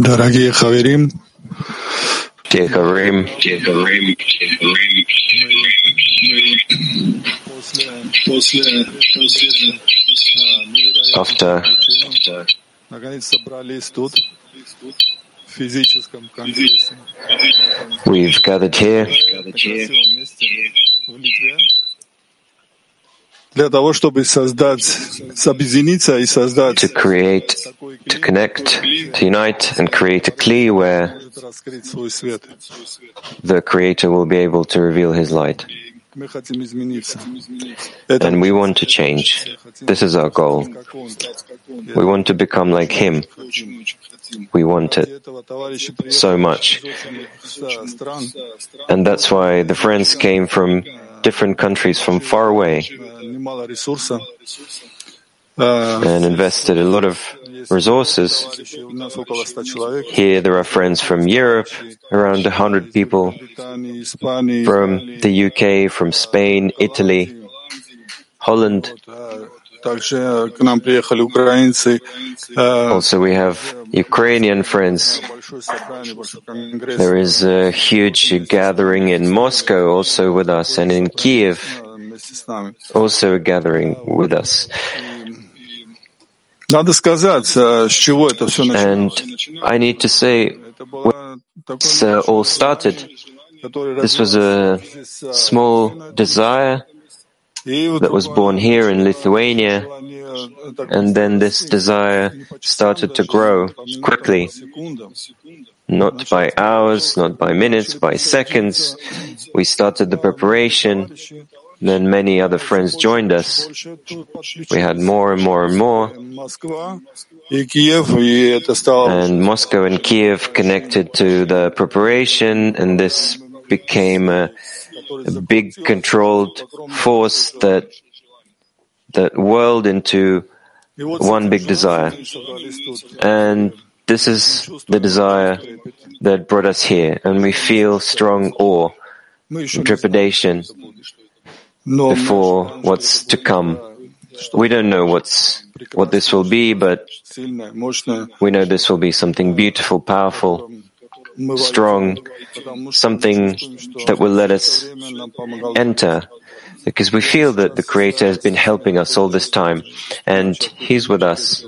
Дорогие хаверим, после, после after приключения наконец собрались тут, в физическом конгрессе, we've gathered here. В Литве, to create, to connect, to unite, and create a kli where the Creator will be able to reveal His light. And we want to change. This is our goal. We want to become like Him. We want it so much. And that's why the friends came from different countries from far away and invested a lot of resources. Here there are friends from Europe, around 100 people, from the UK, from Spain, Italy, Holland, also, we have Ukrainian friends. There is a huge gathering in Moscow also with us, and in Kiev also a gathering with us. And I need to say, it's uh, э, all started. This was a small desire that was born here in Lithuania, and then this desire started to grow quickly, not by hours, not by minutes, by seconds. We started the preparation, then many other friends joined us. We had more and more and more. And Moscow and Kiev connected to the preparation, and this became a big controlled force that that world into one big desire. And this is the desire that brought us here, and we feel strong awe, trepidation before what's to come. We don't know what's what this will be, but we know this will be something beautiful, powerful, strong, something that will let us enter. Because we feel that the Creator has been helping us all this time and He's with us.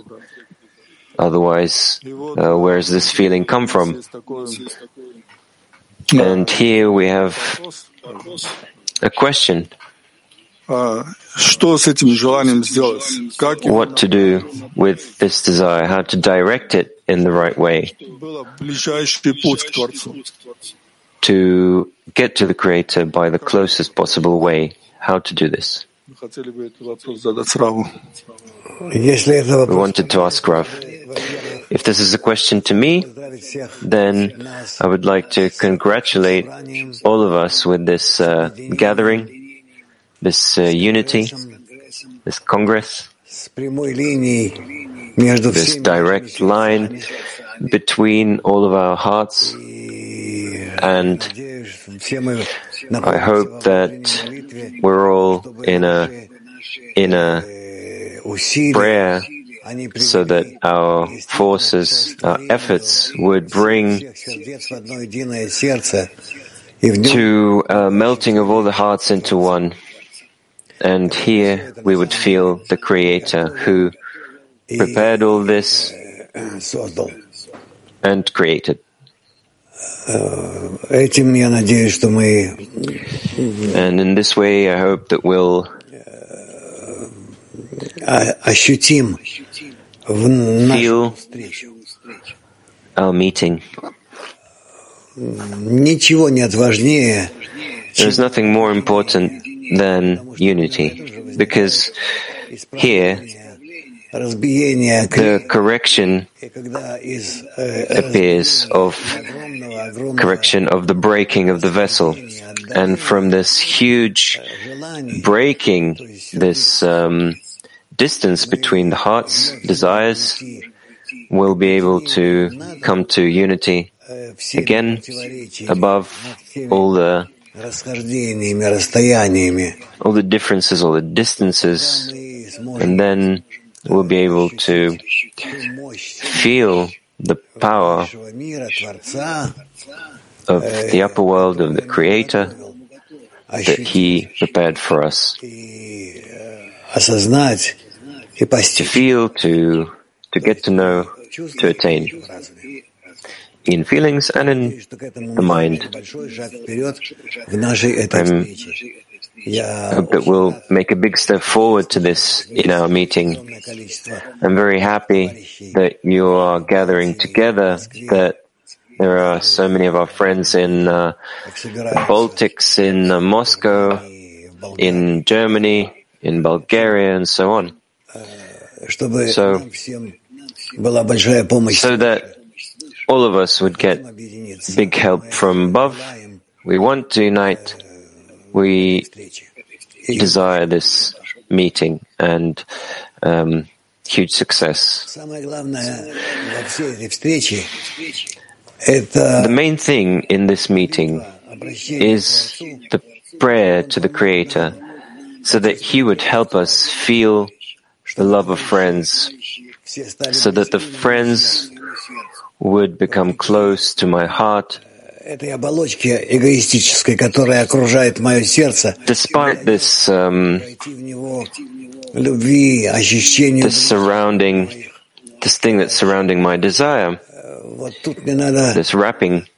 Otherwise, uh, where does this feeling come from? And here we have a question. Uh, что с этим желанием сделать? Как его What to do with this desire, how to direct it in the right way было ближайший путь к Творцу? to get to the Creator by the closest possible way. How to do this? Мы хотели бы этот вопрос задать Раву. Если это We вопрос wanted to ask Rav. If this is a question to me, then I would like to congratulate all of us with this uh, gathering, this uh, unity, this Congress, this direct line between all of our hearts. And I hope that we're all in a, in a prayer so that our forces, our efforts would bring to a melting of all the hearts into one. And here we would feel the Creator who prepared all this and created. And in this way, I hope that we'll feel our meeting. There's nothing more important than unity, because here the correction appears of correction of the breaking of the vessel. And from this huge breaking, this um, distance between the heart's desires, we'll be able to come to unity again above all the all the differences, all the distances, and then we'll be able to feel the power of the upper world, of the Creator that He prepared for us. To feel, to, to get to know, to attain in feelings and in the mind. Hope that we'll make a big step forward to this in our meeting. I'm very happy that you are gathering together, that there are so many of our friends in uh, Baltics, in uh, Moscow, in Germany, in Bulgaria, and so on. So, so that all of us would get big help from above. We want to unite. We desire this meeting and um, huge success. The main thing in this meeting is the prayer to the Creator so that He would help us feel the love of friends, so that the friends would become close to my heart. Despite this, um, this surrounding, this thing that's surrounding my desire, this wrapping,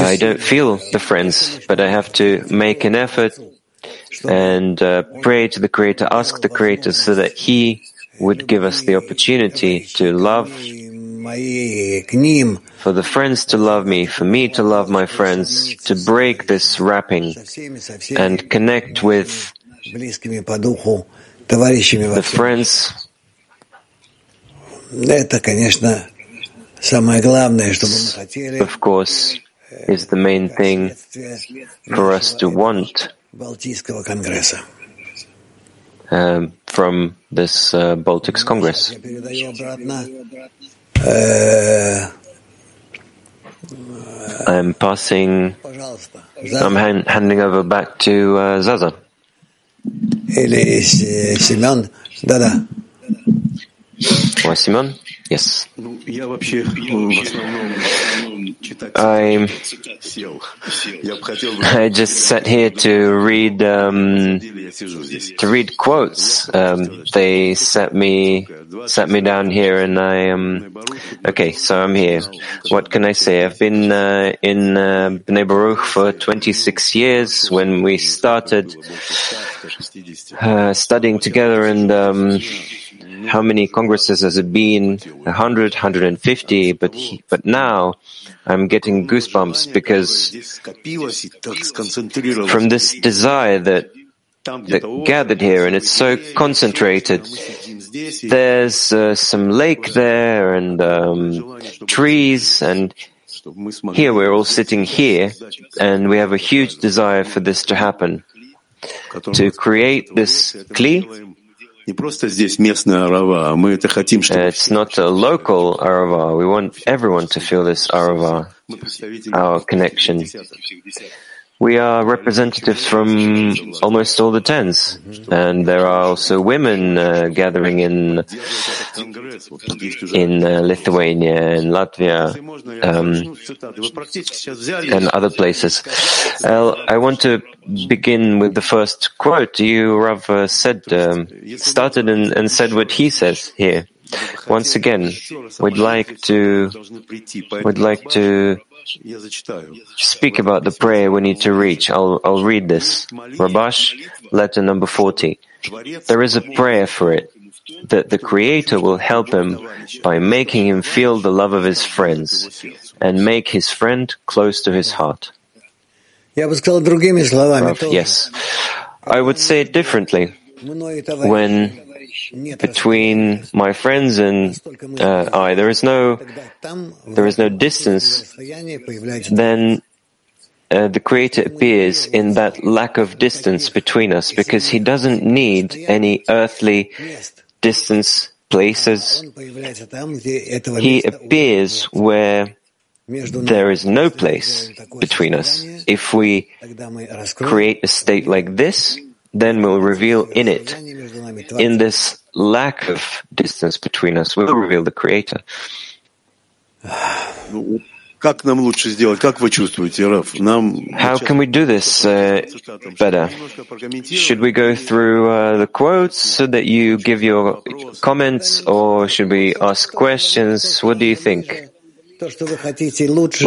I don't feel the friends, but I have to make an effort and uh, pray to the Creator, ask the Creator so that He would give us the opportunity to love, for the friends to love me, for me to love my friends, to break this wrapping and connect with the friends. Of course, is the main thing for us to want um, from this uh, Baltics Congress. Uh, I'm passing, I'm hand, handing over back to uh, Zaza. Eh, Simeon, Dada. Or Simon? Yes. I, I just sat here to read um, to read quotes. Um, they sat me sat me down here, and I am um, okay. So I'm here. What can I say? I've been uh, in uh, Bnei Baruch for 26 years. When we started uh, studying together, and um, how many congresses has it been? 100, 150, but he, but now I'm getting goosebumps because from this desire that that gathered here, and it's so concentrated. There's uh, some lake there and um, trees, and here we're all sitting here, and we have a huge desire for this to happen, to create this kli it's not a local arava. We want everyone to feel this arava, our connection. We are representatives from almost all the tens, and there are also women uh, gathering in in uh, Lithuania and Latvia um, and other places. I want to begin with the first quote. You, Rav, uh, said um, started and, and said what he says here. Once again, we'd like to we'd like to speak about the prayer we need to reach. I'll, I'll read this. Rabash, letter number 40. There is a prayer for it, that the Creator will help him by making him feel the love of his friends and make his friend close to his heart. Rav, yes. I would say it differently. When between my friends and uh, I, there is no, there is no distance, then uh, the Creator appears in that lack of distance between us because He doesn't need any earthly distance places. He appears where there is no place between us. If we create a state like this, then we'll reveal in it, in this lack of distance between us, we'll reveal the Creator. How can we do this uh, better? Should we go through uh, the quotes so that you give your comments, or should we ask questions? What do you think?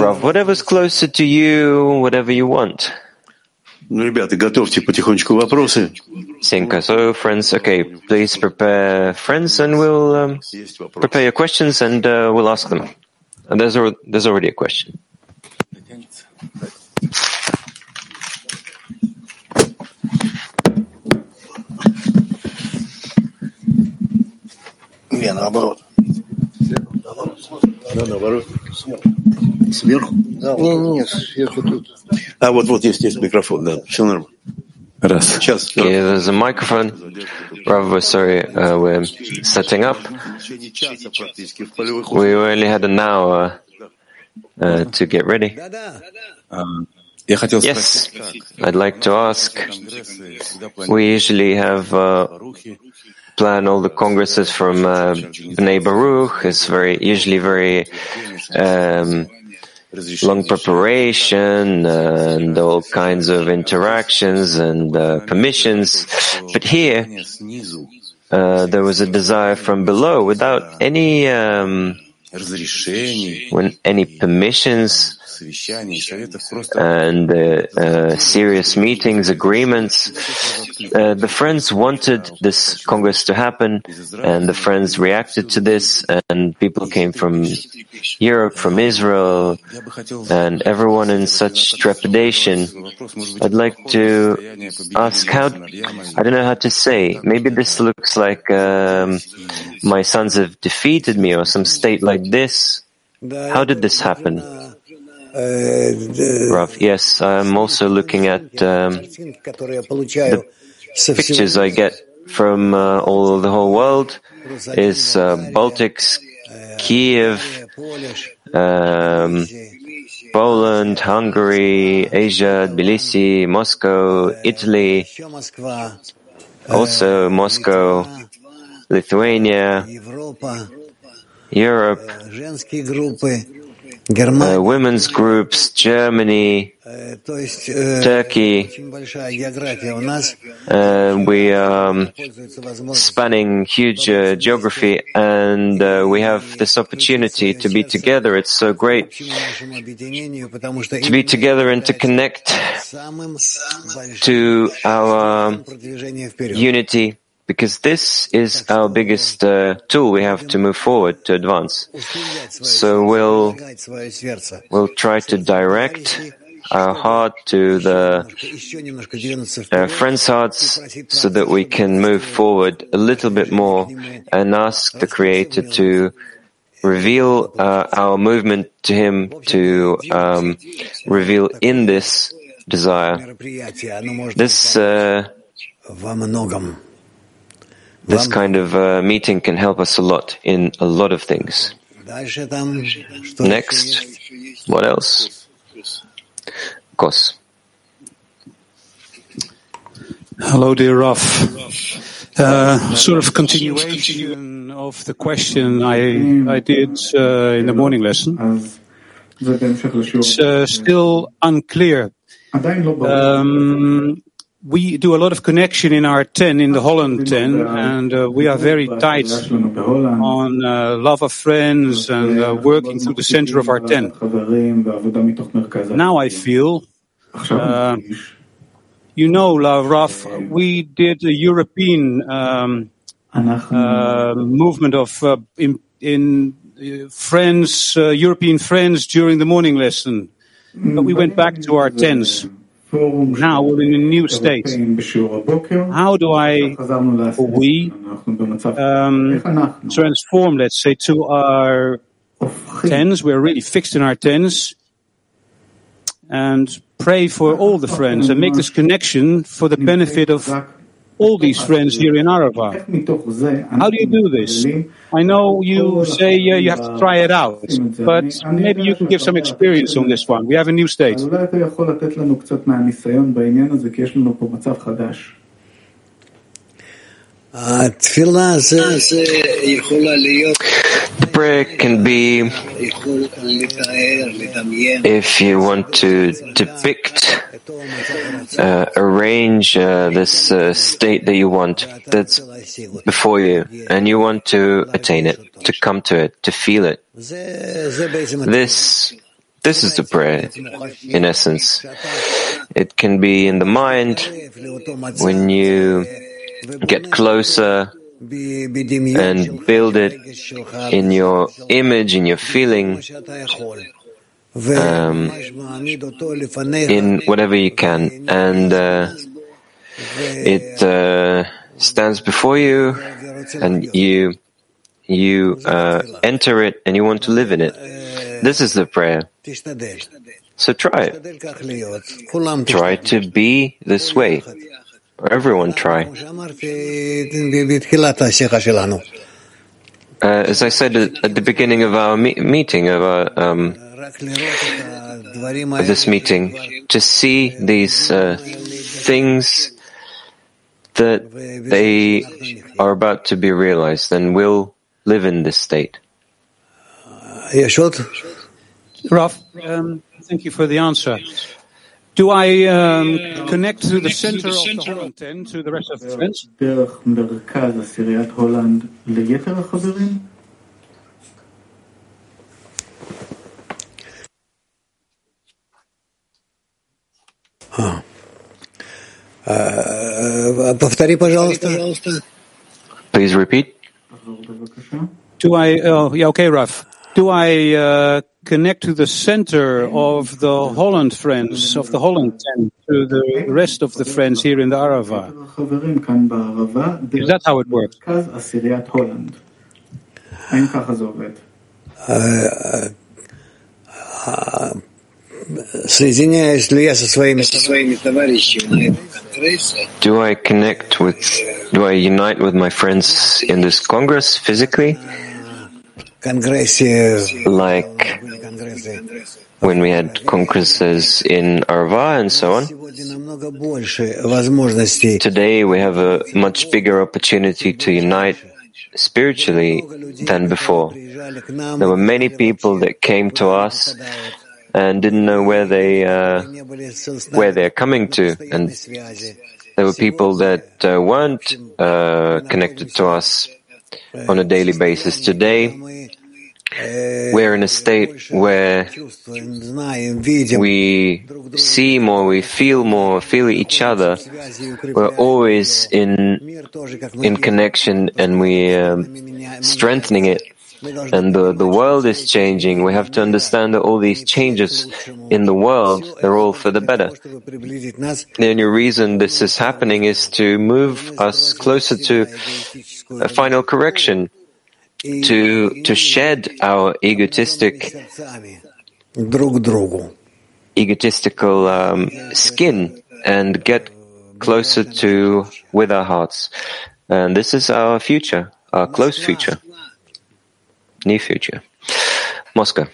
Rav, whatever's closer to you, whatever you want. Ну, ребята, готовьте потихонечку вопросы. Senka. So, friends, okay, please prepare friends and we'll um, prepare your questions and uh, we'll ask them. And there's, a, there's already a question. Не, наоборот. Да, наоборот. Сверху? Не, не, не, сверху тут. А, вот, вот, есть, есть микрофон, да, все нормально. Раз. Сейчас. Okay, there's a microphone. Rav, we're sorry, uh, we're setting up. We only had an hour uh, to get ready. Yes, I'd like to ask. We usually have uh, plan all the congresses from uh, Bnei Baruch. It's very usually very um, long preparation and all kinds of interactions and uh, permissions. But here, uh, there was a desire from below without any um, when any permissions and uh, uh, serious meetings, agreements. Uh, the friends wanted this Congress to happen, and the friends reacted to this, and people came from Europe, from Israel, and everyone in such trepidation. I'd like to ask how, I don't know how to say, maybe this looks like um, my sons have defeated me or some state like this. How did this happen? Rav, yes, I'm also looking at um, the pictures I get from uh, all the whole world is uh, Baltics, Kiev, um, Poland, Hungary, Asia, Tbilisi, Moscow, Italy, also Moscow, Lithuania, Europe, uh, women's groups, Germany, Turkey. Uh, we are um, spanning huge uh, geography and uh, we have this opportunity to be together. It's so great to be together and to connect to our um, unity because this is our biggest uh, tool we have to move forward to advance. So we'll we'll try to direct our heart to the uh, friends' hearts so that we can move forward a little bit more and ask the Creator to reveal uh, our movement to Him, to um, reveal in this desire. This uh, this kind of uh, meeting can help us a lot in a lot of things. Next, what else? Kos. Hello, dear Raf. Uh, sort of continuation of the question I I did uh, in the morning lesson. It's uh, still unclear. Um, we do a lot of connection in our 10, in the Holland 10, and uh, we are very tight on uh, love of friends and uh, working through the center of our 10. Now I feel, uh, you know, Raf, we did a European um, uh, movement of uh, in, in friends, European friends during the morning lesson, but we went back to our 10s. Now we're in a new state. How do I, or we, um, transform, let's say, to our tens? We're really fixed in our tens. And pray for all the friends and make this connection for the benefit of all these friends here in Arava. How do you do this? I know you say uh, you have to try it out, but maybe you can give some experience on this one. We have a new state. The prayer can be, if you want to depict, uh, arrange uh, this uh, state that you want, that's before you, and you want to attain it, to come to it, to feel it. This, this is the prayer, in essence. It can be in the mind, when you get closer and build it in your image, in your feeling, um, in whatever you can. And uh, it uh, stands before you, and you you uh, enter it, and you want to live in it. This is the prayer. So try it. Try to be this way. Everyone try. Uh, as I said at, the beginning of our me- meeting, of, our, um, this meeting, to see these uh, things that they are about to be realized and will live in this state. Raf, um, thank you for the answer. Do I um, connect to the center of the Holland 10 to the rest of the friends? Повтори, пожалуйста. Please repeat. Do I? Oh, yeah. Okay, Raf. Do I uh, connect to the center of the Holland friends, of the Holland ten, to the rest of the friends here in the Arava? Is that how it works? Do I connect with, do I unite with my friends in this Congress physically? Like when we had congresses in Arava and so on. Today we have a much bigger opportunity to unite spiritually than before. There were many people that came to us and didn't know where they uh, where they're coming to, and there were people that uh, weren't uh, connected to us on a daily basis. Today, we're in a state where we see more, we feel more, feel each other. We're always in in connection, and we um, strengthening it. And the, the world is changing. We have to understand that all these changes in the world, they're all for the better. The only reason this is happening is to move us closer to a final correction to to shed our egotistic egotistical um, skin and get closer to with our hearts. And this is our future, our close future, near future. Moscow.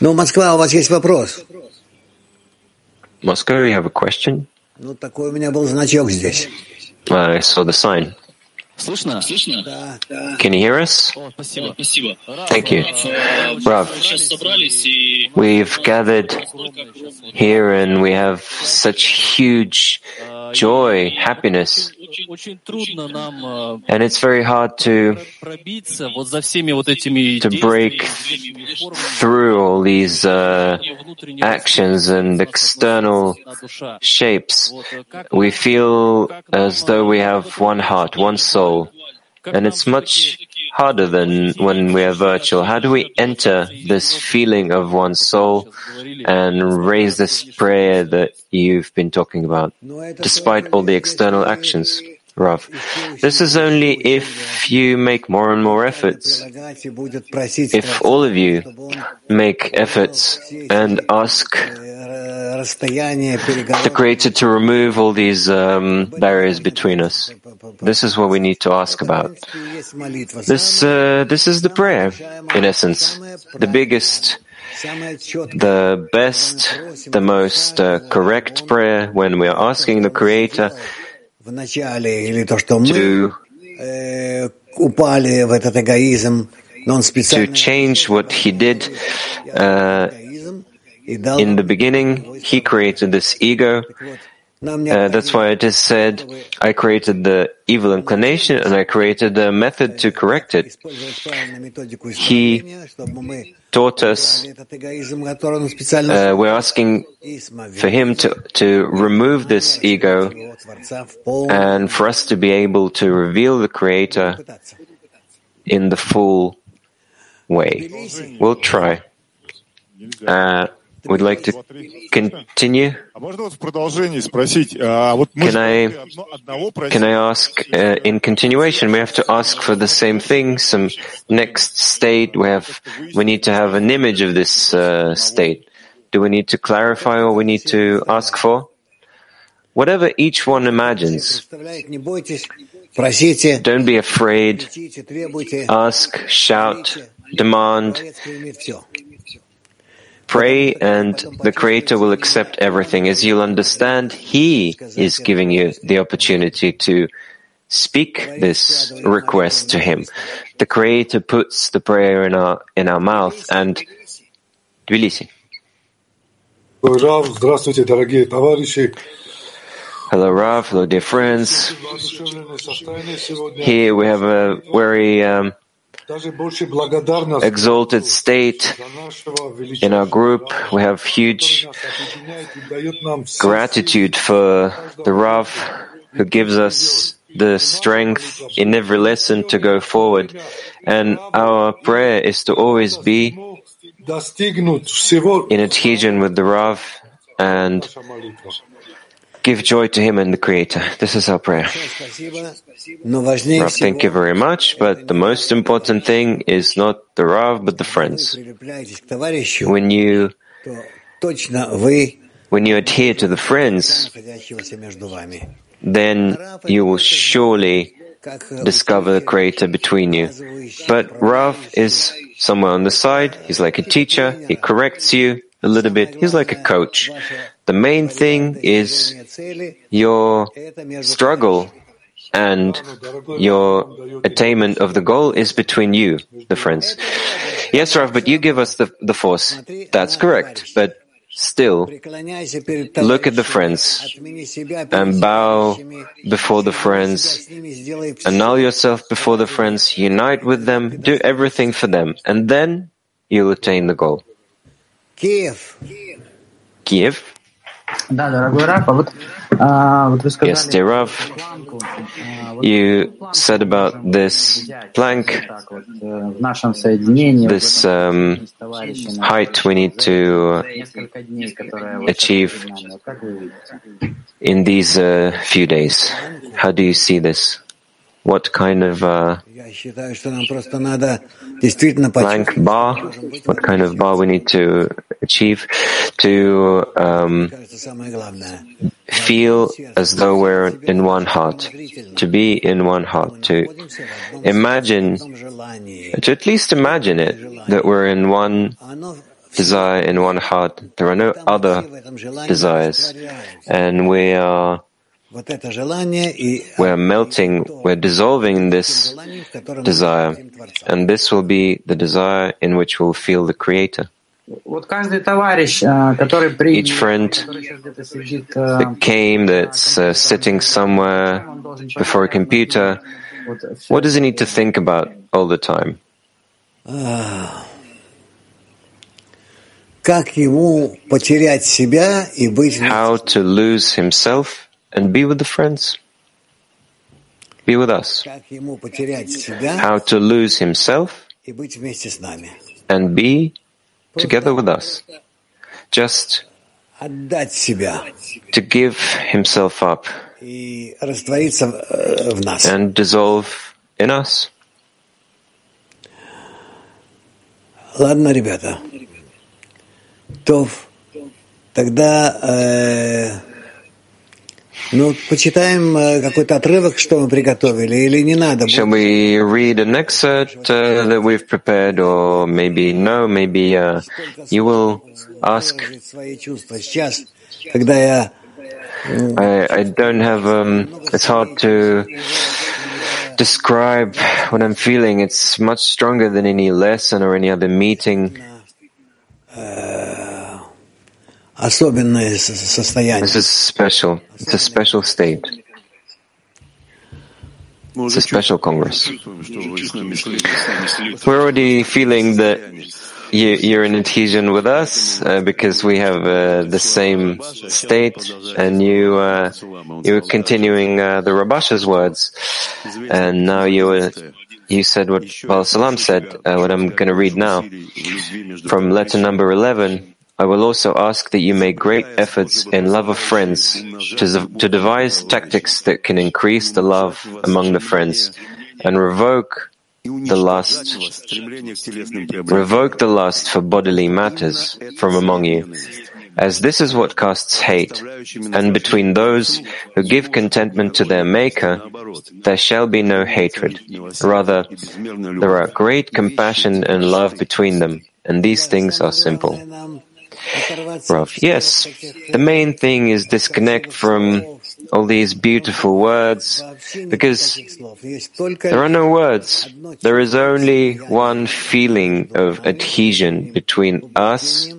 Ну, Москва, у вас есть вопрос? Moscow, you have a question? Ну, такой у меня был значок здесь. I saw the sign. Can you hear us? Thank you. Rav, we've gathered here and we have such huge joy, happiness. And it's very hard to, to break through all these uh, actions and external shapes. We feel as though we have one heart, one soul. And it's much harder than when we are virtual. How do we enter this feeling of one's soul and raise this prayer that you've been talking about, despite all the external actions? Rav. This is only if you make more and more efforts. If all of you make efforts and ask the Creator to remove all these um, barriers between us. This is what we need to ask about. This, uh, this is the prayer, in essence. The biggest the best, the most uh, correct prayer when we are asking the Creator to to change what he did uh, in the beginning. He created this ego. Uh, that's why it is said, I created the evil inclination and I created a method to correct it. He taught us, uh, we're asking for him to, to remove this ego and for us to be able to reveal the Creator in the full way. We'll try. Uh, would like to continue. Can I, can I ask uh, in continuation? We have to ask for the same thing, some next state. We have, we need to have an image of this uh, state. Do we need to clarify what we need to ask for? Whatever each one imagines. Don't be afraid. Ask, shout, demand. Pray and the Creator will accept everything. As you'll understand, He is giving you the opportunity to speak this request to Him. The Creator puts the prayer in our, in our mouth and Tbilisi. Hello, Rav. Hello, dear friends. Here we have a very um, exalted state in our group. We have huge gratitude for the Rav who gives us the strength in every lesson to go forward. And our prayer is to always be in adhesion with the Rav and give joy to him and the Creator. This is our prayer. Rav, thank you very much, but the most important thing is not the Rav, but the friends. When you when you adhere to the friends, then you will surely discover the Creator between you. But Rav is somewhere on the side. He's like a teacher. He corrects you a little bit. He's like a coach. The main thing is your struggle and your attainment of the goal is between you, the friends. Yes, Rav, but you give us the, the force. That's correct. But still, look at the friends and bow before the friends, annul yourself before the friends, unite with them, do everything for them, and then you'll attain the goal. Kiev. Kiev? Yes, dear Rav, you said about this plank, this um, height we need to achieve in these uh, few days. How do you see this? What kind of uh, blank bar, what kind of bar we need to achieve to um, feel as though we're in one heart, to be in one heart, to imagine, to at least imagine it, that we're in one desire, in one heart. There are no other desires. And we are we're melting, we're dissolving this desire, and this will be the desire in which we'll feel the Creator. Each friend that came, that's uh, sitting somewhere before a computer, what does he need to think about all the time? How to lose himself and be with the friends. Be with us. How to lose himself and be together with us. Just to give himself up and dissolve in us. Ладно, ребята. То, тогда э, Ну, почитаем какой-то отрывок, что мы приготовили, или не надо? Shall we read an excerpt uh, that we've prepared, or maybe no, maybe uh, you will ask? Когда я I, I don't have, um, it's hard to describe what I'm feeling. It's much stronger than any lesson or any other meeting. особенное состояние. this is special. It's a special state. It's a special Congress. We're already feeling that you, you're in adhesion with us uh, because we have uh, the same state, and you uh, you're continuing uh, the Rabash's words, and now you you said what Baal Salam said, uh, what I'm going to read now from letter number eleven. I will also ask that you make great efforts in love of friends to, to devise tactics that can increase the love among the friends and revoke the lust, revoke the lust for bodily matters from among you, as this is what casts hate. And between those who give contentment to their Maker, there shall be no hatred. Rather, there are great compassion and love between them, and these things are simple. Rav, yes, the main thing is disconnect from all these beautiful words, because there are no words. There is only one feeling of adhesion between us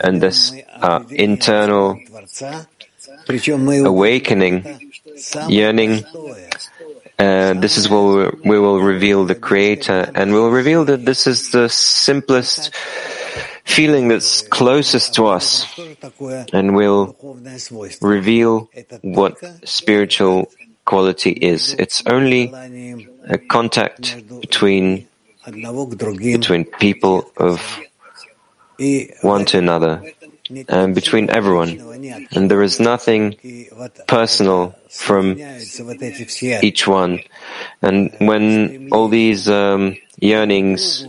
and this uh, internal awakening, yearning. Uh, this is where we will reveal the Creator, and we'll reveal that this is the simplest feeling that's closest to us and will reveal what spiritual quality is. It's only a contact between between people of one to another and between everyone. And there is nothing personal from each one. And when all these um, yearnings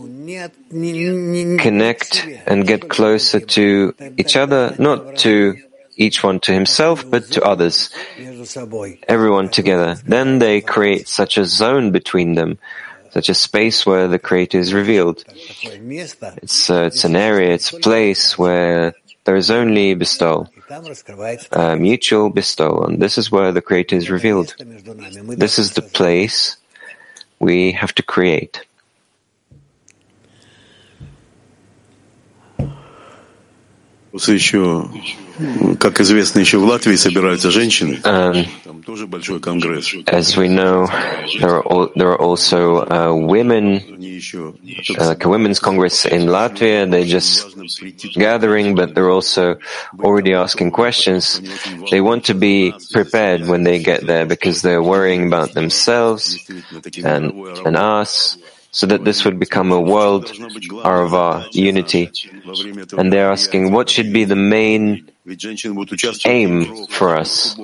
connect and get closer to each other, not to each one to himself, but to others, everyone together. Then they create such a zone between them, such a space where the Creator is revealed. It's, uh, it's an area, it's a place where there is only bestowal, uh, mutual bestowal, and this is where the Creator is revealed. This is the place we have to create. еще, как известно, еще в Латвии собираются женщины. Там тоже большой конгресс. As we know, there are, all, there are also uh, women, uh, like a women's congress in Latvia. They're just gathering, but they're also already asking questions. They want to be prepared when they get there because they're worrying about themselves and, and us so that this would become a world of our unity. And they're asking what should be the main aim for us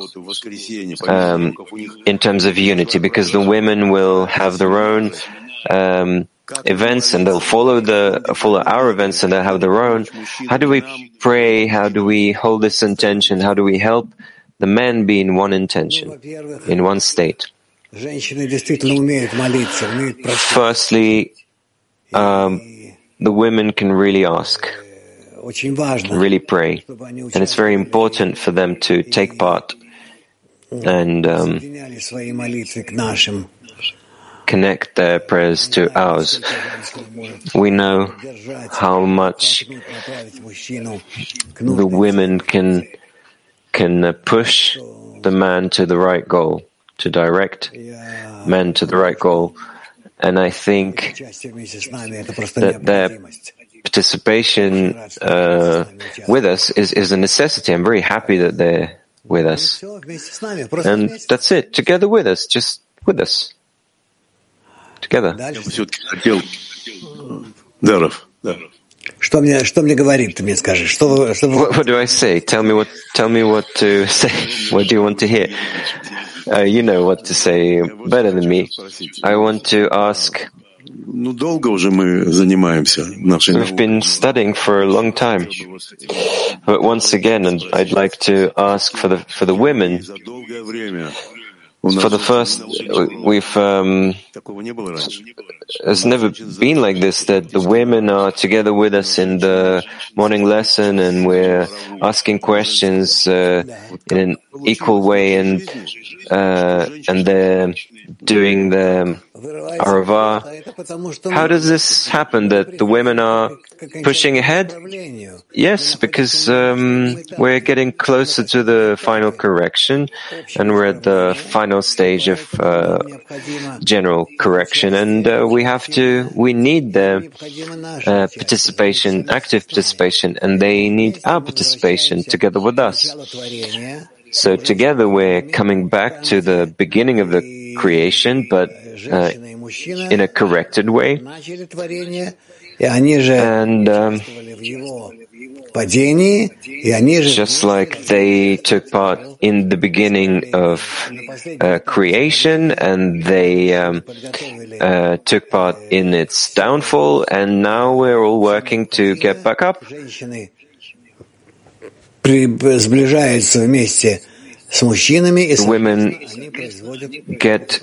um, in terms of unity, because the women will have their own um, events and they'll follow the follow our events and they'll have their own. How do we pray? How do we hold this intention? How do we help the men be in one intention, in one state? Firstly, um, the women can really ask, really pray, and it's very important for them to take part and um, connect their prayers to ours. We know how much the women can can uh, push the man to the right goal to direct men to the right goal. And I think that their participation uh, with us is, is a necessity. I'm very happy that they're with us. And that's it. Together with us. Just with us. Together. Что мне, что мне говорит, ты мне скажи? Что, что... What, what do I say? Tell me what, tell me what to say. What do you want to hear? Uh, you know what to say better than me. I want to ask. We've been studying for a long time, but once again, and I'd like to ask for the for the women for the first, we've, um, it's never been like this, that the women are together with us in the morning lesson and we're asking questions uh, in an equal way and, uh, and they're doing the Arava. How does this happen that the women are pushing ahead? Yes, because um, we're getting closer to the final correction and we're at the final stage of uh, general correction and uh, we have to, we need the uh, participation, active participation, and they need our participation together with us. So together we're coming back to the beginning of the creation, but uh, in a corrected way. And um, just like they took part in the beginning of uh, creation and they um, uh, took part in its downfall, and now we're all working to get back up. The women get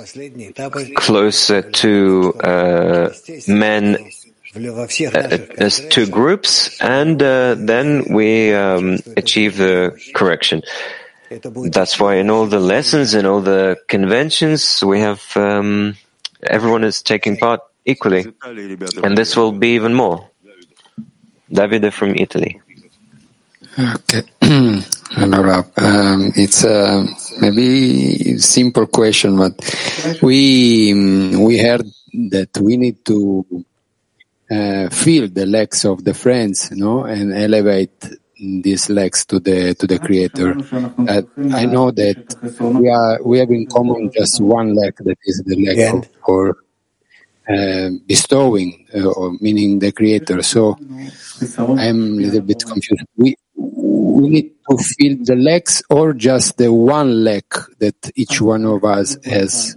closer to uh, men uh, as two groups, and uh, then we um, achieve the correction. That's why in all the lessons and all the conventions, we have um, everyone is taking part equally, and this will be even more. Davide from Italy. Okay. Allora, um, it's a maybe simple question, but we um, we heard that we need to uh, feel the legs of the friends, no, and elevate these legs to the to the Creator. Uh, I know that we are we have in common just one leg, that is the leg yeah. for uh, bestowing, uh, or meaning the Creator. So I'm a little bit confused. We we need to feel the legs or just the one leg that each one of us has?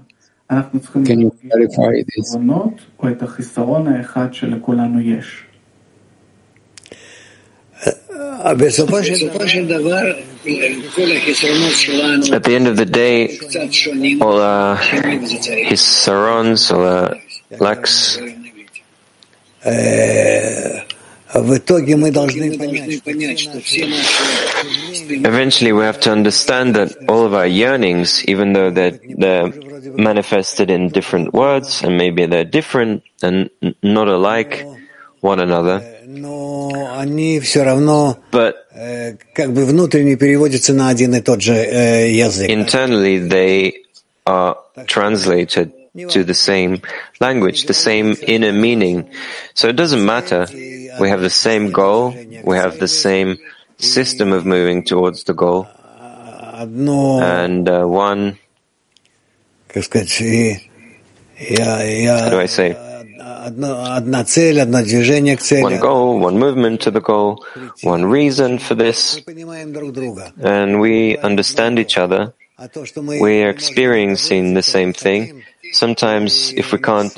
Can you clarify this? At the end of the day, all our hisarons, all our lacks, Eventually, we have to understand that all of our yearnings, even though they're, they're manifested in different words and maybe they're different and not alike one another, but internally they are translated to the same language, the same inner meaning. So it doesn't matter. We have the same goal. We have the same system of moving towards the goal. And uh, one, how do I say? One goal, one movement to the goal, one reason for this. And we understand each other. We are experiencing the same thing Sometimes, if we can't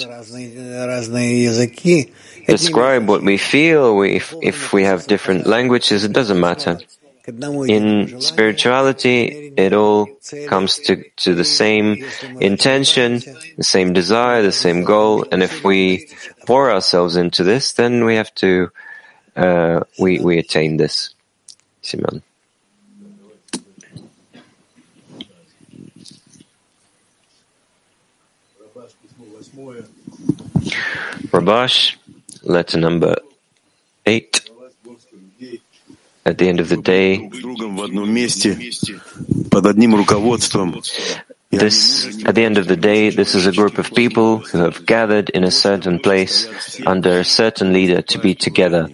describe what we feel, we, if, if we have different languages, it doesn't matter. In spirituality, it all comes to, to the same intention, the same desire, the same goal, and if we pour ourselves into this, then we have to, uh, we, we attain this. Simon. Rabash, letter number eight. At the end of the day, this, at the end of the day, this is a group of people who have gathered in a certain place under a certain leader to be together.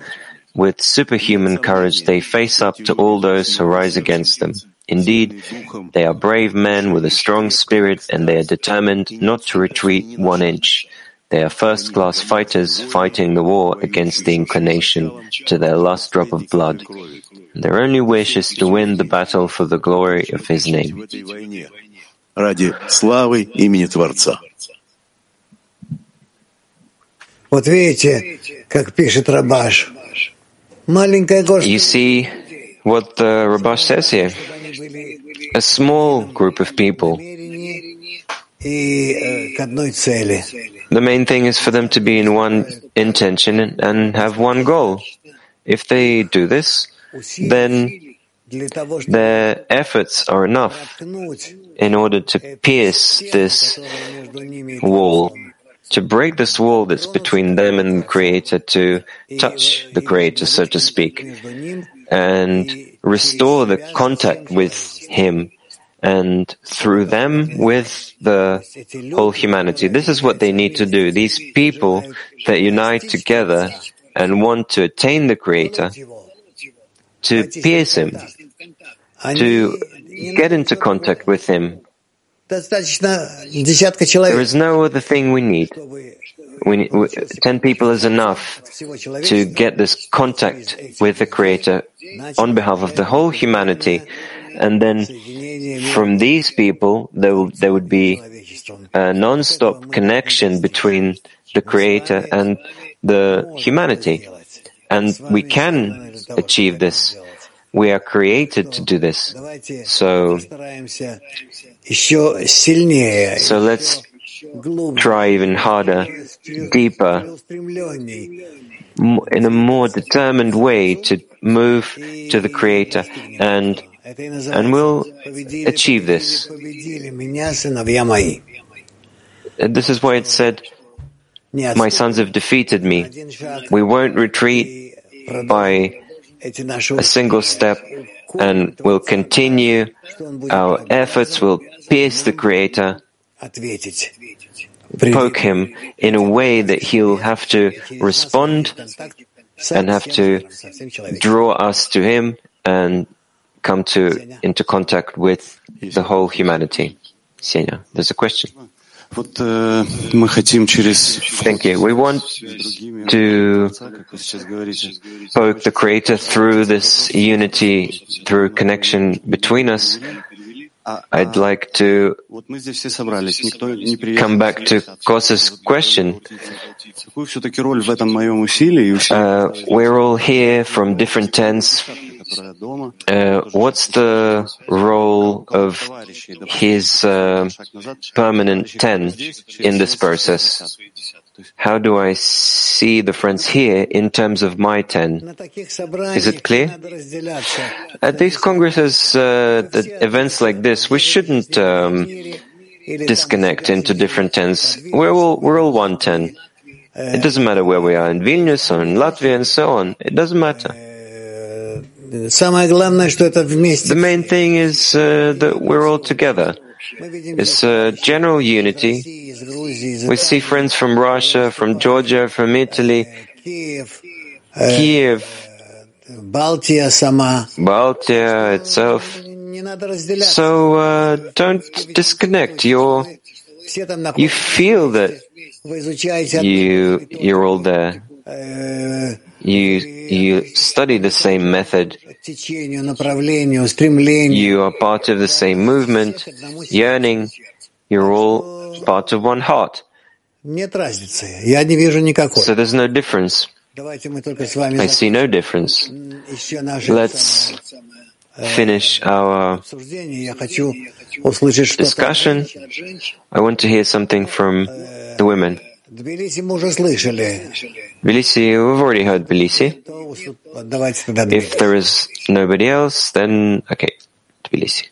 With superhuman courage, they face up to all those who rise against them. Indeed, they are brave men with a strong spirit and they are determined not to retreat one inch. They are first-class fighters fighting the war against the inclination to their last drop of blood. Their only wish is to win the battle for the glory of His name. Ради славы имени Творца. You see what the Rabash says here. A small group of people. the main thing is for them to be in one intention and have one goal. If they do this, then their efforts are enough in order to pierce this wall, to break this wall that's between them and the Creator, to touch the Creator, so to speak, and restore the contact with Him and through them with the whole humanity. This is what they need to do. These people that unite together and want to attain the Creator, to pierce Him, to get into contact with Him. There is no other thing we need. We we, ten people is enough to get this contact with the Creator on behalf of the whole humanity and then from these people, there, will, there would be a non-stop connection between the Creator and the humanity. And we can achieve this. We are created to do this. So, so let's try even harder, deeper, in a more determined way to move to the Creator and and we'll achieve this. This is why it said, My sons have defeated me. We won't retreat by a single step and we'll continue our efforts, will pierce the Creator, poke him in a way that he'll have to respond and have to draw us to him and come to into contact with the whole humanity. Senya, there's a question. Э, Thank you. We want to poke the Creator through this unity, through connection between us. I'd like to come back to Kosa's question. Uh, we're all here from different tents uh, what's the role of his uh, permanent ten in this process? How do I see the friends here in terms of my ten? Is it clear? At these congresses, uh, events like this, we shouldn't um, disconnect into different tens. We're all, we're all one ten. It doesn't matter where we are in Vilnius or in Latvia and so on. It doesn't matter. The main thing is uh, that we're all together. It's a general unity. We see friends from Russia, from Georgia, from Italy, Kiev, Baltia itself. So uh, don't disconnect. You're, you feel that you, you're all there you, you study the same method. You are part of the same movement, yearning. You're all part of one heart. So there's no difference. I see no difference. Let's finish our discussion. I want to hear something from the women. Tbilisi, we've already heard Tbilisi. If there is nobody else, then okay, Tbilisi.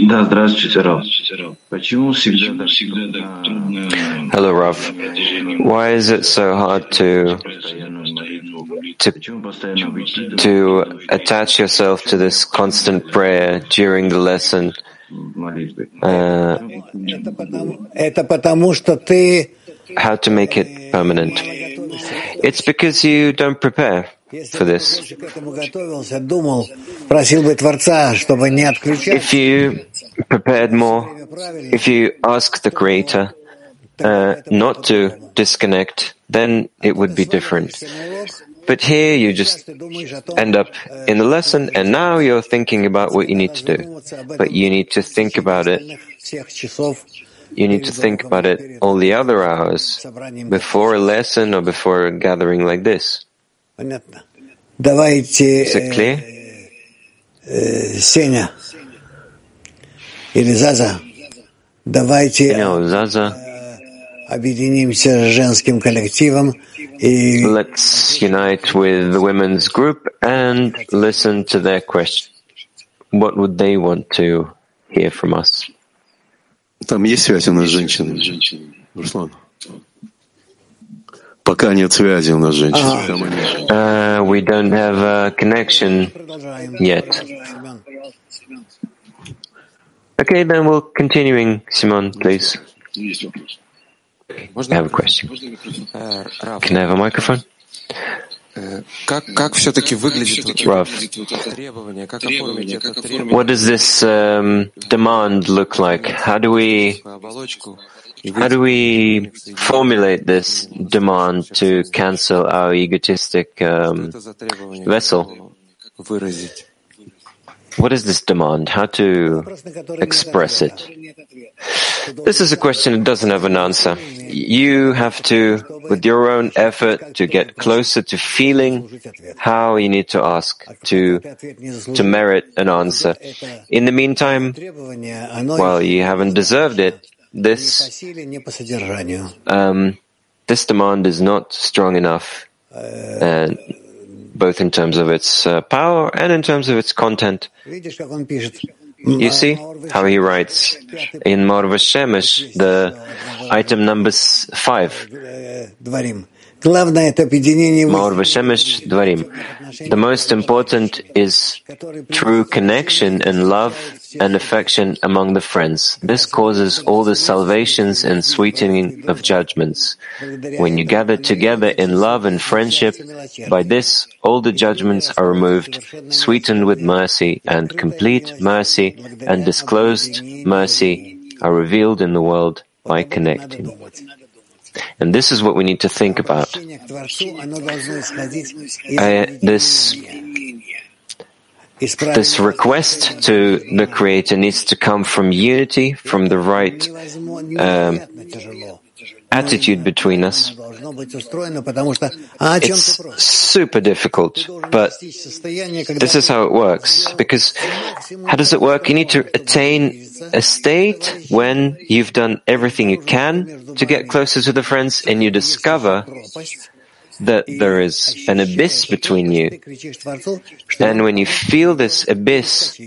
Да, здравствуйте, Рав. Почему всегда Hello, Rav. Why is it so hard to, to, to attach yourself to this constant prayer during the lesson? Uh, how to make it permanent. It's because you don't prepare for this. If you prepared more, if you ask the Creator uh, not to disconnect, then it would be different. But here you just end up in the lesson and now you're thinking about what you need to do. But you need to think about it you need to think about it all the other hours, before a lesson or before a gathering like this. Is it clear? Сеня или Заза, давайте объединимся с женским коллективом Let's unite with the women's group and listen to their question. What would they want to hear from us? Там есть связь у нас с женщинами, Руслан? Пока нет связи у нас с женщинами. Uh, we don't have a connection yet. Okay, then we'll continuing. Simon, please. I have a question. Can I have a microphone? Rav, what does this um, demand look like? How do we how do we formulate this demand to cancel our egotistic um, vessel? What is this demand? How to express it? This is a question that doesn't have an answer. You have to, with your own effort, to get closer to feeling how you need to ask to, to merit an answer. In the meantime, while you haven't deserved it, this, um, this demand is not strong enough and both in terms of its uh, power and in terms of its content. You see how he writes in Maor Shemesh, the item number five. The most important is true connection and love and affection among the friends. This causes all the salvations and sweetening of judgments. When you gather together in love and friendship, by this all the judgments are removed, sweetened with mercy, and complete mercy and disclosed mercy are revealed in the world by connecting. And this is what we need to think about. Uh, this this request to the Creator needs to come from unity, from the right um, attitude between us. It's super difficult, but this is how it works. Because how does it work? You need to attain a state when you've done everything you can to get closer to the friends and you discover that there is an abyss between you. And when you feel this abyss,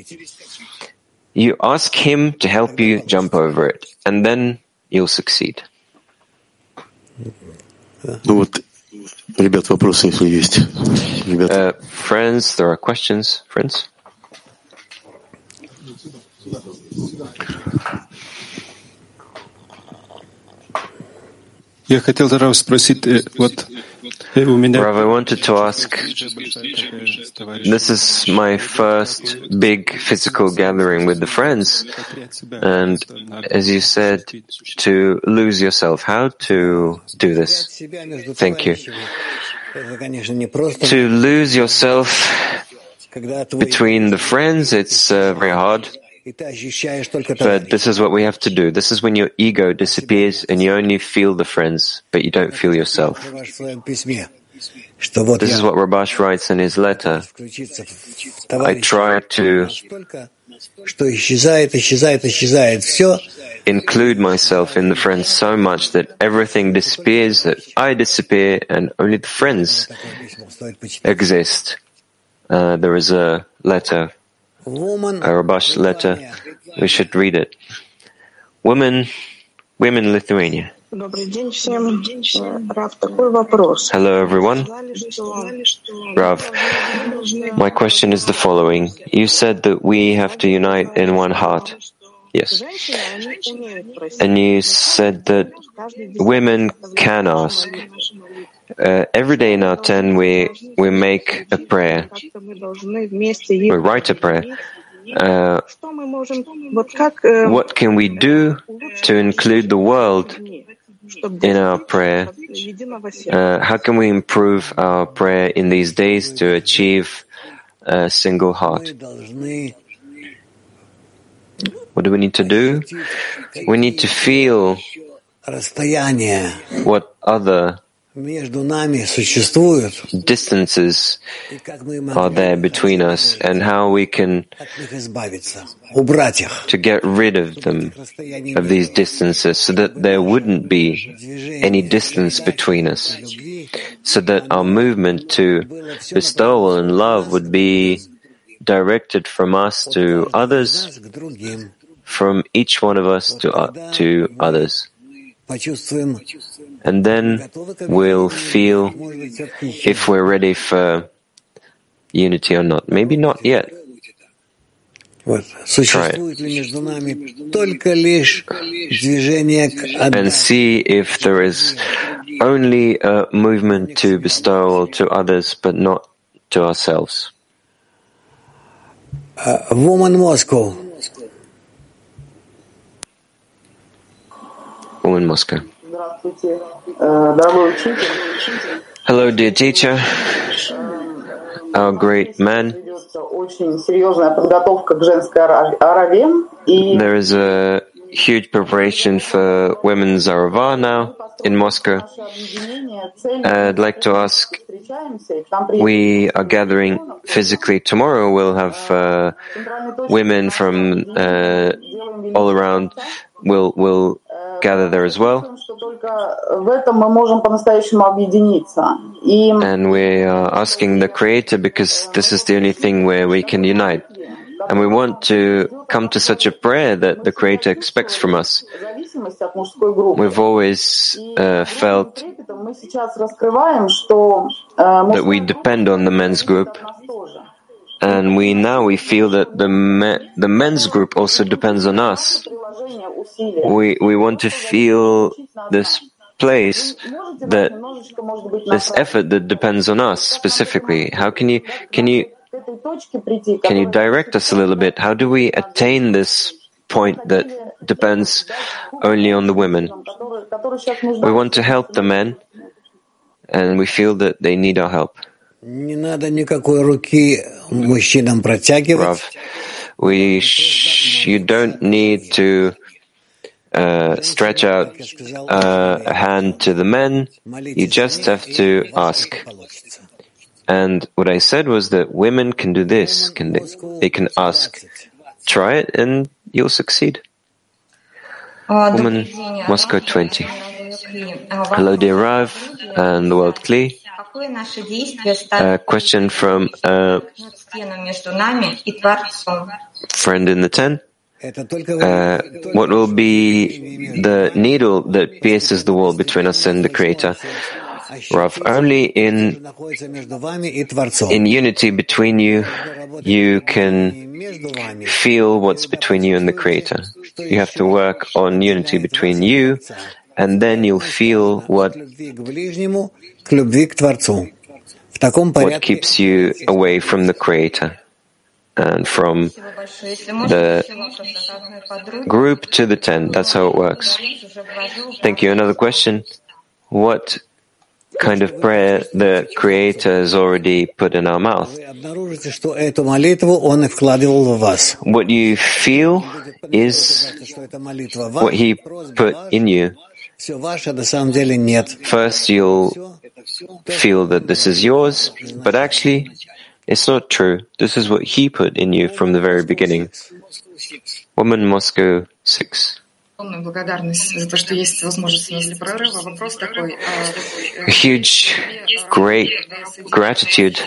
you ask him to help you jump over it, and then you'll succeed. Ну вот, ребят, вопросы, если есть. Ребята. Uh, friends, there are questions. Friends? Я хотел Рав спросить, э, вот э. Rav, I wanted to ask, this is my first big physical gathering with the friends, and as you said, to lose yourself. How to do this? Thank you. To lose yourself between the friends, it's uh, very hard. But this is what we have to do. This is when your ego disappears and you only feel the friends, but you don't feel yourself. This is what Rabash writes in his letter. I try to include myself in the friends so much that everything disappears, that I disappear, and only the friends exist. Uh, there is a letter a Rabash letter. We should read it. Women, women Lithuania. Hello everyone. Rav, my question is the following. You said that we have to unite in one heart. Yes. And you said that women can ask. Uh, every day in our ten, we we make a prayer. We write a prayer. Uh, what can we do to include the world in our prayer? Uh, how can we improve our prayer in these days to achieve a single heart? What do we need to do? We need to feel what other distances are there between us and how we can to get rid of them, of these distances, so that there wouldn't be any distance between us, so that our movement to bestowal and love would be directed from us to others, from each one of us to, uh, to others. And then we'll feel if we're ready for unity or not. Maybe not yet. Try it. And see if there is only a movement to bestow to others, but not to ourselves. Uh, woman Moscow. Woman Moscow. Hello, dear teacher, our great man. There is a huge preparation for women's Arava now in Moscow. I'd like to ask, we are gathering physically tomorrow. We'll have uh, women from uh, all around. We'll, will gather there as well. And we are asking the Creator because this is the only thing where we can unite. And we want to come to such a prayer that the Creator expects from us. We've always uh, felt that we depend on the men's group. And we now we feel that the me, the men's group also depends on us. We we want to feel this place that this effort that depends on us specifically. How can you can you can you direct us a little bit? How do we attain this point that depends only on the women? We want to help the men, and we feel that they need our help. Rav, we sh- you don't need to uh, stretch out uh, a hand to the men. You just have to ask. And what I said was that women can do this. Can they, they can ask. Try it and you'll succeed. Woman, Moscow 20. Hello, dear Rav and the world Kli. A question from a friend in the ten. Uh, what will be the needle that pierces the wall between us and the Creator? Rav, only in in unity between you, you can feel what's between you and the Creator. You have to work on unity between you, and then you'll feel what what keeps you away from the Creator and from the group to the ten. That's how it works. Thank you. Another question. What kind of prayer the Creator has already put in our mouth? What you feel is what He put in you. First, you'll feel that this is yours, but actually, it's not true. This is what he put in you from the very beginning. Woman Moscow 6. A huge, great gratitude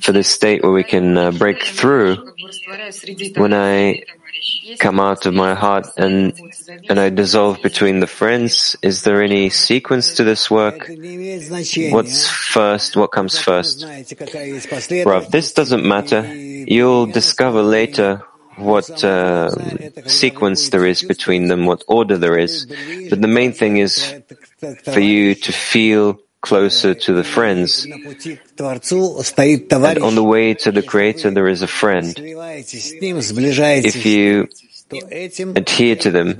for this state where we can uh, break through. When I come out of my heart and and I dissolve between the friends? Is there any sequence to this work? What's first? What comes first? Rav, this doesn't matter. You'll discover later what uh, sequence there is between them, what order there is. But the main thing is for you to feel closer to the friends. And on the way to the Creator, there is a friend. If you adhere to them,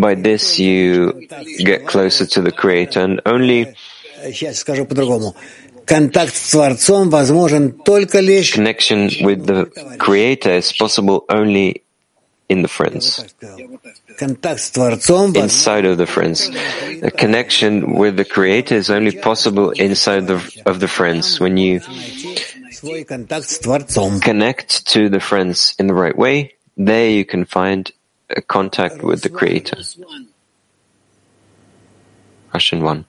by this you get closer to the Creator, and only connection with the Creator is possible only in the friends, inside of the friends. A connection with the Creator is only possible inside the, of the friends. When you connect to the friends in the right way, there you can find a contact with the Creator. Russian one.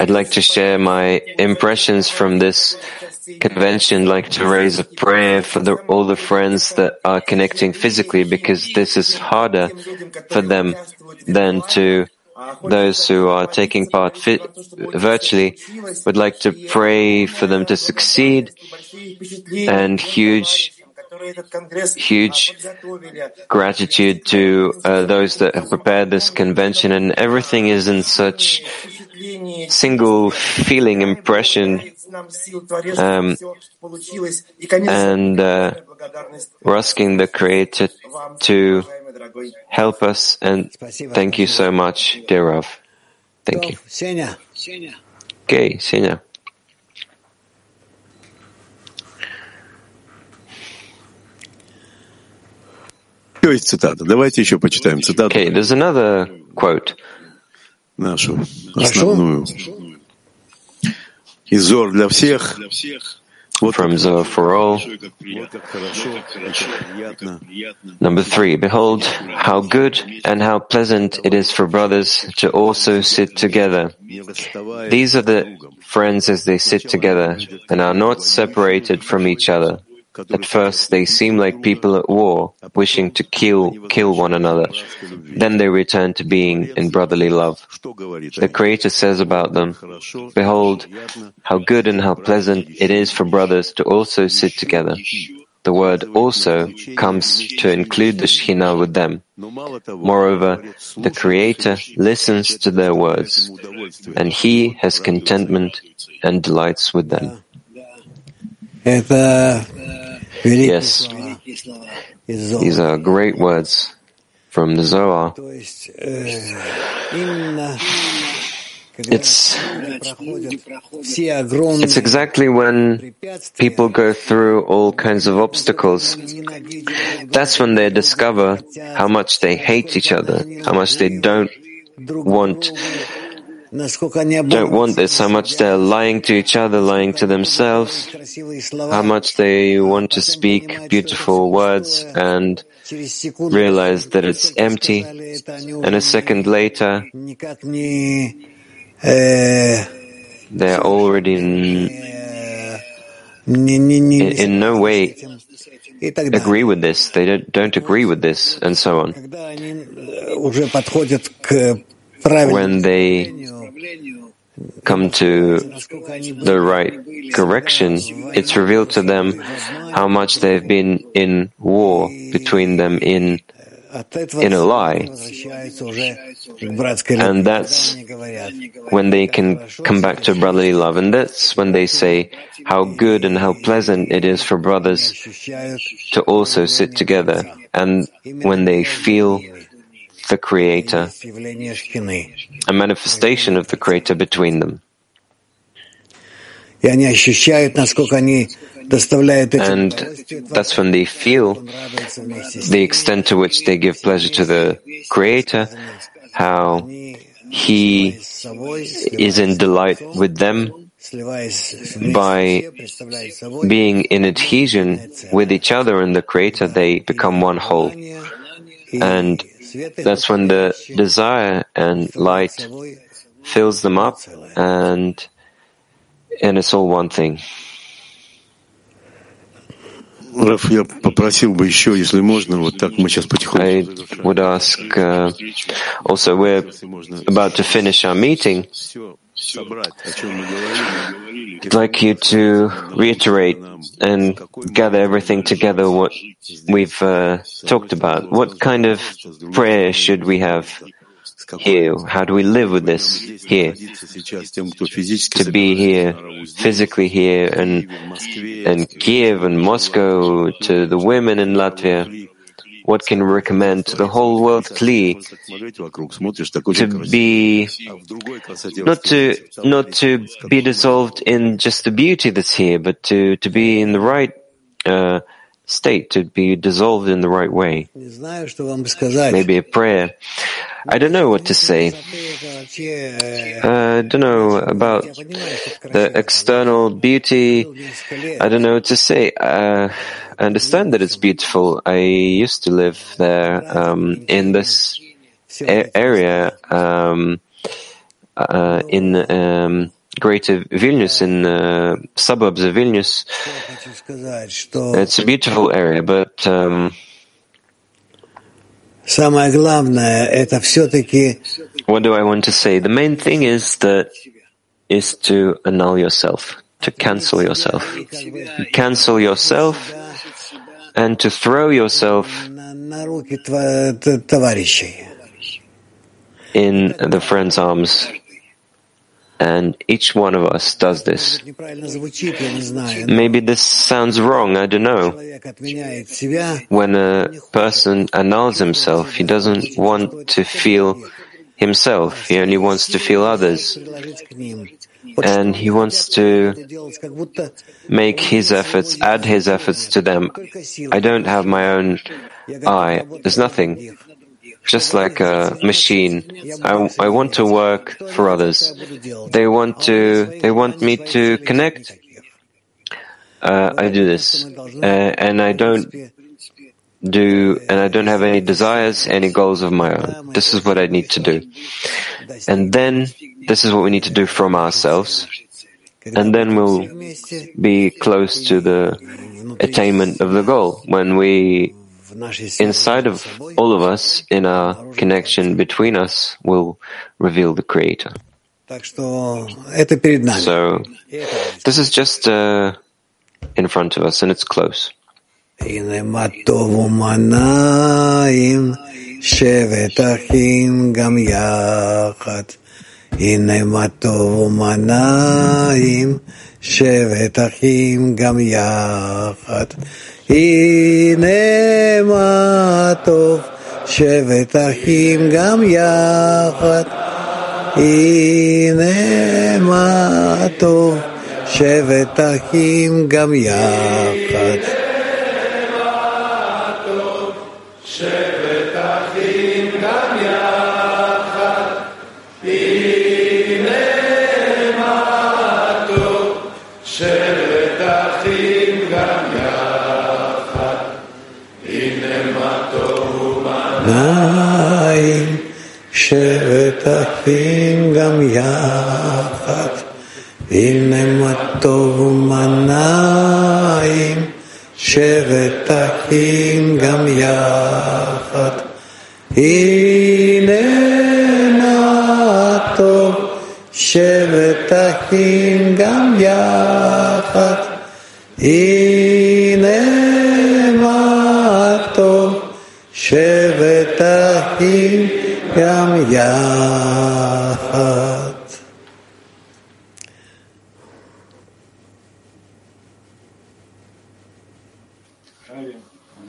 I'd like to share my impressions from this convention, like to raise a prayer for the, all the friends that are connecting physically, because this is harder for them than to those who are taking part fit, virtually. Would like to pray for them to succeed. And huge huge gratitude to uh, those that have prepared this convention and everything is in such single feeling impression um, and uh, we're asking the creator to help us and thank you so much dear Rav. thank you. Okay Senya есть цитата. Давайте еще почитаем цитату. Okay, there's another quote. Нашу основную. Изор для всех. From Zohar for all. Number three, behold how good and how pleasant it is for brothers to also sit together. These are the friends as they sit together and are not separated from each other. At first they seem like people at war, wishing to kill, kill one another. Then they return to being in brotherly love. The Creator says about them, Behold, how good and how pleasant it is for brothers to also sit together. The word also comes to include the Shekhinah with them. Moreover, the Creator listens to their words, and He has contentment and delights with them. Uh, Yes, these are great words from the Zohar. It's, it's exactly when people go through all kinds of obstacles. That's when they discover how much they hate each other, how much they don't want don't want this, how much they're lying to each other, lying to themselves, how much they want to speak beautiful words and realize that it's empty, and a second later, they're already in, in, in no way agree with this, they don't, don't agree with this, and so on. When they come to the right correction, it's revealed to them how much they've been in war between them in in a lie. And that's when they can come back to brotherly love. And that's when they say how good and how pleasant it is for brothers to also sit together. And when they feel the Creator, a manifestation of the Creator between them. And that's when they feel the extent to which they give pleasure to the Creator, how He is in delight with them by being in adhesion with each other and the Creator, they become one whole. And that's when the desire and light fills them up and and it's all one thing. Раф, я попросил бы еще, если можно, вот так мы сейчас потихоньку. I would ask, uh, also we're about to finish our meeting. I'd like you to reiterate and gather everything together what we've uh, talked about. What kind of prayer should we have here? How do we live with this here? To be here, physically here, and and Kiev and Moscow, to the women in Latvia. What can we recommend to the whole world Kli to be not to not to be dissolved in just the beauty that's here, but to to be in the right uh, state, to be dissolved in the right way. Maybe a prayer. I don't know what to say. Uh, I don't know about the external beauty. I don't know what to say. Uh, I understand that it's beautiful. I used to live there um, in this a- area um, uh, in um, greater Vilnius, in the suburbs of Vilnius. It's a beautiful area, but. Um, what do I want to say? The main thing is that is to annul yourself, to cancel yourself, cancel yourself, and to throw yourself in the friend's arms. And each one of us does this. Maybe this sounds wrong, I don't know. When a person annuls himself, he doesn't want to feel himself, he only wants to feel others. And he wants to make his efforts, add his efforts to them. I don't have my own I. There's nothing just like a machine. I, I want to work for others. They want to, they want me to connect. Uh, I do this, uh, and I don't do, and I don't have any desires, any goals of my own. This is what I need to do. And then this is what we need to do from ourselves. And then we'll be close to the attainment of the goal when we inside of all of us, in our connection between us, will reveal the Creator. So, this is just uh, in front of us, and it's close. הנה מה טוב ומה נעים, שבט אחים גם יחד. הנה מה טוב ומנעים, שבת אחים גם יחד. הנה מה טוב, שבת אחים גם יחד. הנה מה טוב, שבת שבת אחים גם יחד. הנה מה טוב ומנעים, שבת אחים גם יחד. הנה מה טוב, שבת אחים גם יחד. הנה מה טוב, שבת Yam